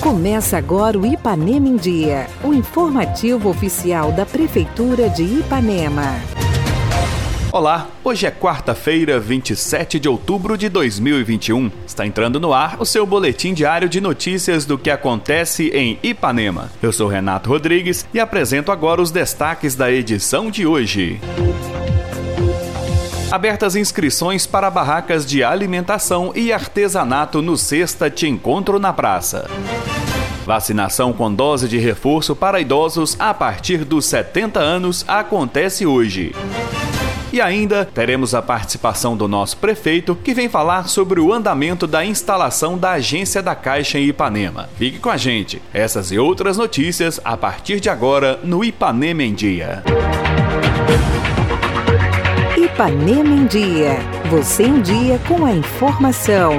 Começa agora o Ipanema em Dia, o informativo oficial da Prefeitura de Ipanema. Olá, hoje é quarta-feira, 27 de outubro de 2021. Está entrando no ar o seu boletim diário de notícias do que acontece em Ipanema. Eu sou Renato Rodrigues e apresento agora os destaques da edição de hoje. Abertas inscrições para barracas de alimentação e artesanato no Sexta Te Encontro na Praça. Vacinação com dose de reforço para idosos a partir dos 70 anos acontece hoje. E ainda teremos a participação do nosso prefeito, que vem falar sobre o andamento da instalação da agência da Caixa em Ipanema. Fique com a gente. Essas e outras notícias a partir de agora no Ipanema em Dia. Ipanema em Dia. Você em dia com a informação.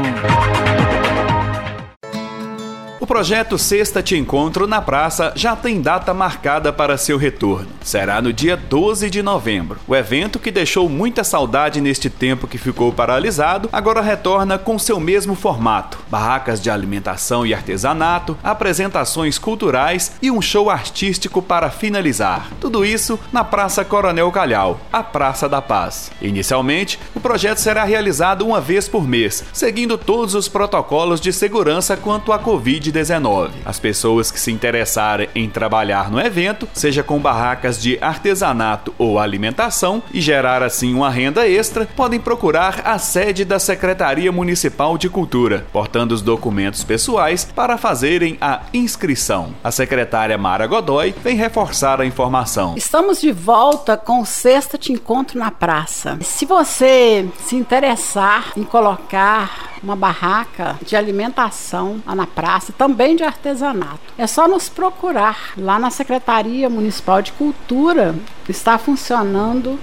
O projeto Sexta Te Encontro na Praça já tem data marcada para seu retorno. Será no dia 12 de novembro. O evento, que deixou muita saudade neste tempo que ficou paralisado, agora retorna com seu mesmo formato: barracas de alimentação e artesanato, apresentações culturais e um show artístico para finalizar. Tudo isso na Praça Coronel Calhau, a Praça da Paz. Inicialmente, o projeto será realizado uma vez por mês, seguindo todos os protocolos de segurança quanto à Covid-19. As pessoas que se interessarem em trabalhar no evento, seja com barracas de artesanato ou alimentação, e gerar assim uma renda extra, podem procurar a sede da Secretaria Municipal de Cultura, portando os documentos pessoais para fazerem a inscrição. A secretária Mara Godoy vem reforçar a informação. Estamos de volta com o Sexta Te Encontro na Praça. Se você se interessar em colocar uma barraca de alimentação lá na praça, também de artesanato. É só nos procurar lá na Secretaria Municipal de Cultura. Está funcionando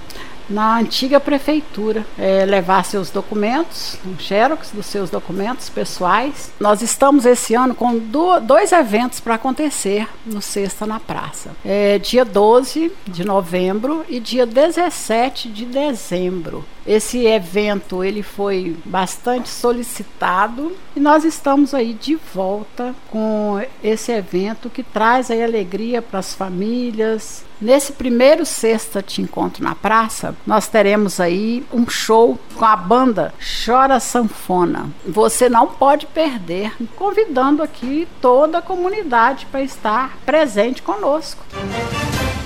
na antiga prefeitura, é, levar seus documentos, um xerox dos seus documentos pessoais. Nós estamos esse ano com do, dois eventos para acontecer no Sexta na Praça. É, dia 12 de novembro e dia 17 de dezembro. Esse evento ele foi bastante solicitado e nós estamos aí de volta com esse evento que traz aí alegria para as famílias. Nesse primeiro sexta te encontro na praça, nós teremos aí um show com a banda Chora Sanfona. Você não pode perder, convidando aqui toda a comunidade para estar presente conosco.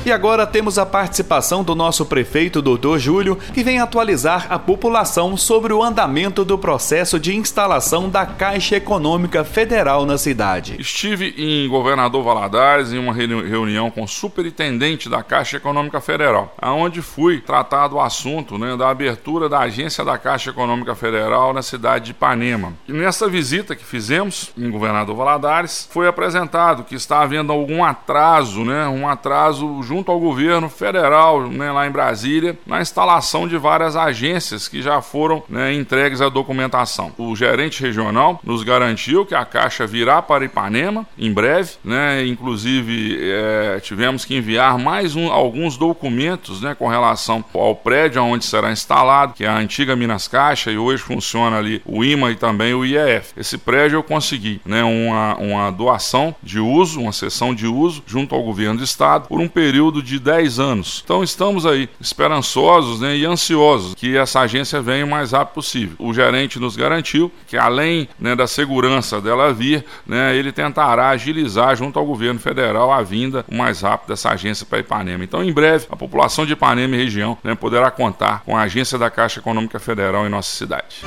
E agora temos a participação do nosso prefeito, doutor Júlio, que vem atualizar a população sobre o andamento do processo de instalação da Caixa Econômica Federal na cidade. Estive em Governador Valadares em uma reunião com o superintendente da Caixa Econômica Federal, aonde fui tratar do assunto né, da abertura da agência da Caixa Econômica Federal na cidade de Ipanema. E nessa visita que fizemos em Governador Valadares, foi apresentado que está havendo algum atraso, né, um atraso junto junto ao governo federal, né, lá em Brasília, na instalação de várias agências que já foram né, entregues à documentação. O gerente regional nos garantiu que a Caixa virá para Ipanema em breve, né, inclusive é, tivemos que enviar mais um, alguns documentos né, com relação ao prédio onde será instalado, que é a antiga Minas Caixa e hoje funciona ali o IMA e também o IEF. Esse prédio eu consegui né, uma, uma doação de uso, uma sessão de uso junto ao governo do estado por um período período de 10 anos. Então estamos aí esperançosos né, e ansiosos que essa agência venha o mais rápido possível. O gerente nos garantiu que além né, da segurança dela vir, né, ele tentará agilizar junto ao governo federal a vinda o mais rápido dessa agência para Ipanema. Então em breve a população de Ipanema e região né, poderá contar com a agência da Caixa Econômica Federal em nossa cidade.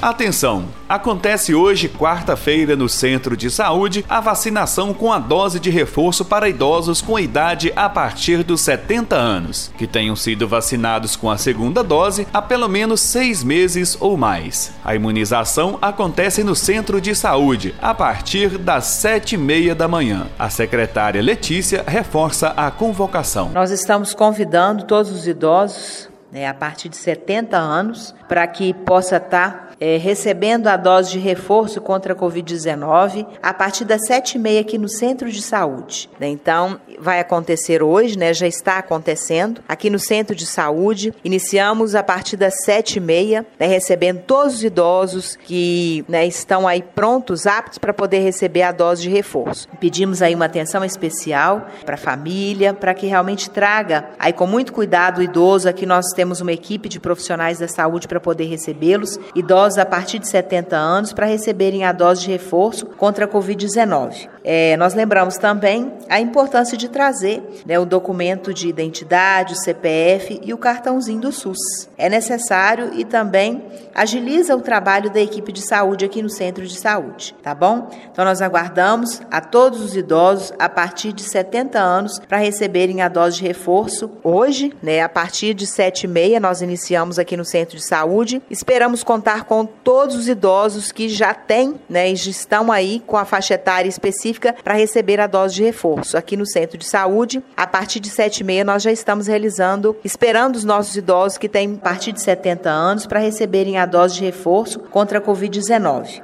Atenção! Acontece hoje, quarta-feira, no Centro de Saúde, a vacinação com a dose de reforço para idosos com idade a partir dos 70 anos, que tenham sido vacinados com a segunda dose há pelo menos seis meses ou mais. A imunização acontece no Centro de Saúde a partir das sete e meia da manhã. A secretária Letícia reforça a convocação. Nós estamos convidando todos os idosos né, a partir de 70 anos, para que possa estar é, recebendo a dose de reforço contra a Covid-19 a partir das sete e meia aqui no Centro de Saúde. Então, vai acontecer hoje, né? já está acontecendo, aqui no Centro de Saúde. Iniciamos a partir das sete e meia, né? recebendo todos os idosos que né, estão aí prontos, aptos para poder receber a dose de reforço. Pedimos aí uma atenção especial para a família, para que realmente traga aí com muito cuidado o idoso. Aqui nós temos uma equipe de profissionais da saúde para poder recebê-los, idosos a partir de 70 anos, para receberem a dose de reforço contra a Covid-19. É, nós lembramos também a importância de trazer né, o documento de identidade, o CPF e o cartãozinho do SUS. É necessário e também agiliza o trabalho da equipe de saúde aqui no centro de saúde, tá bom? Então nós aguardamos a todos os idosos a partir de 70 anos para receberem a dose de reforço hoje, né? A partir de 7 e meia nós iniciamos aqui no centro de saúde. Esperamos contar com todos os idosos que já têm, né, e já estão aí com a faixa etária específica para receber a dose de reforço. Aqui no centro de saúde, a partir de 7 e meia nós já estamos realizando, esperando os nossos idosos que têm a partir de 70 anos para receberem a dose de reforço contra a Covid-19.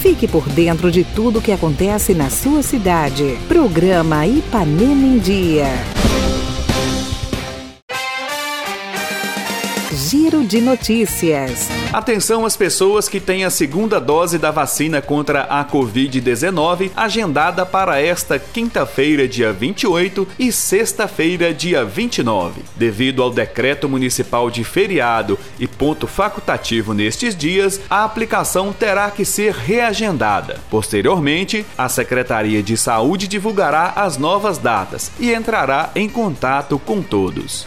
Fique por dentro de tudo o que acontece na sua cidade. Programa Ipanema em Dia. Giro de notícias. Atenção às pessoas que têm a segunda dose da vacina contra a Covid-19 agendada para esta quinta-feira, dia 28 e sexta-feira, dia 29. Devido ao decreto municipal de feriado e ponto facultativo nestes dias, a aplicação terá que ser reagendada. Posteriormente, a Secretaria de Saúde divulgará as novas datas e entrará em contato com todos.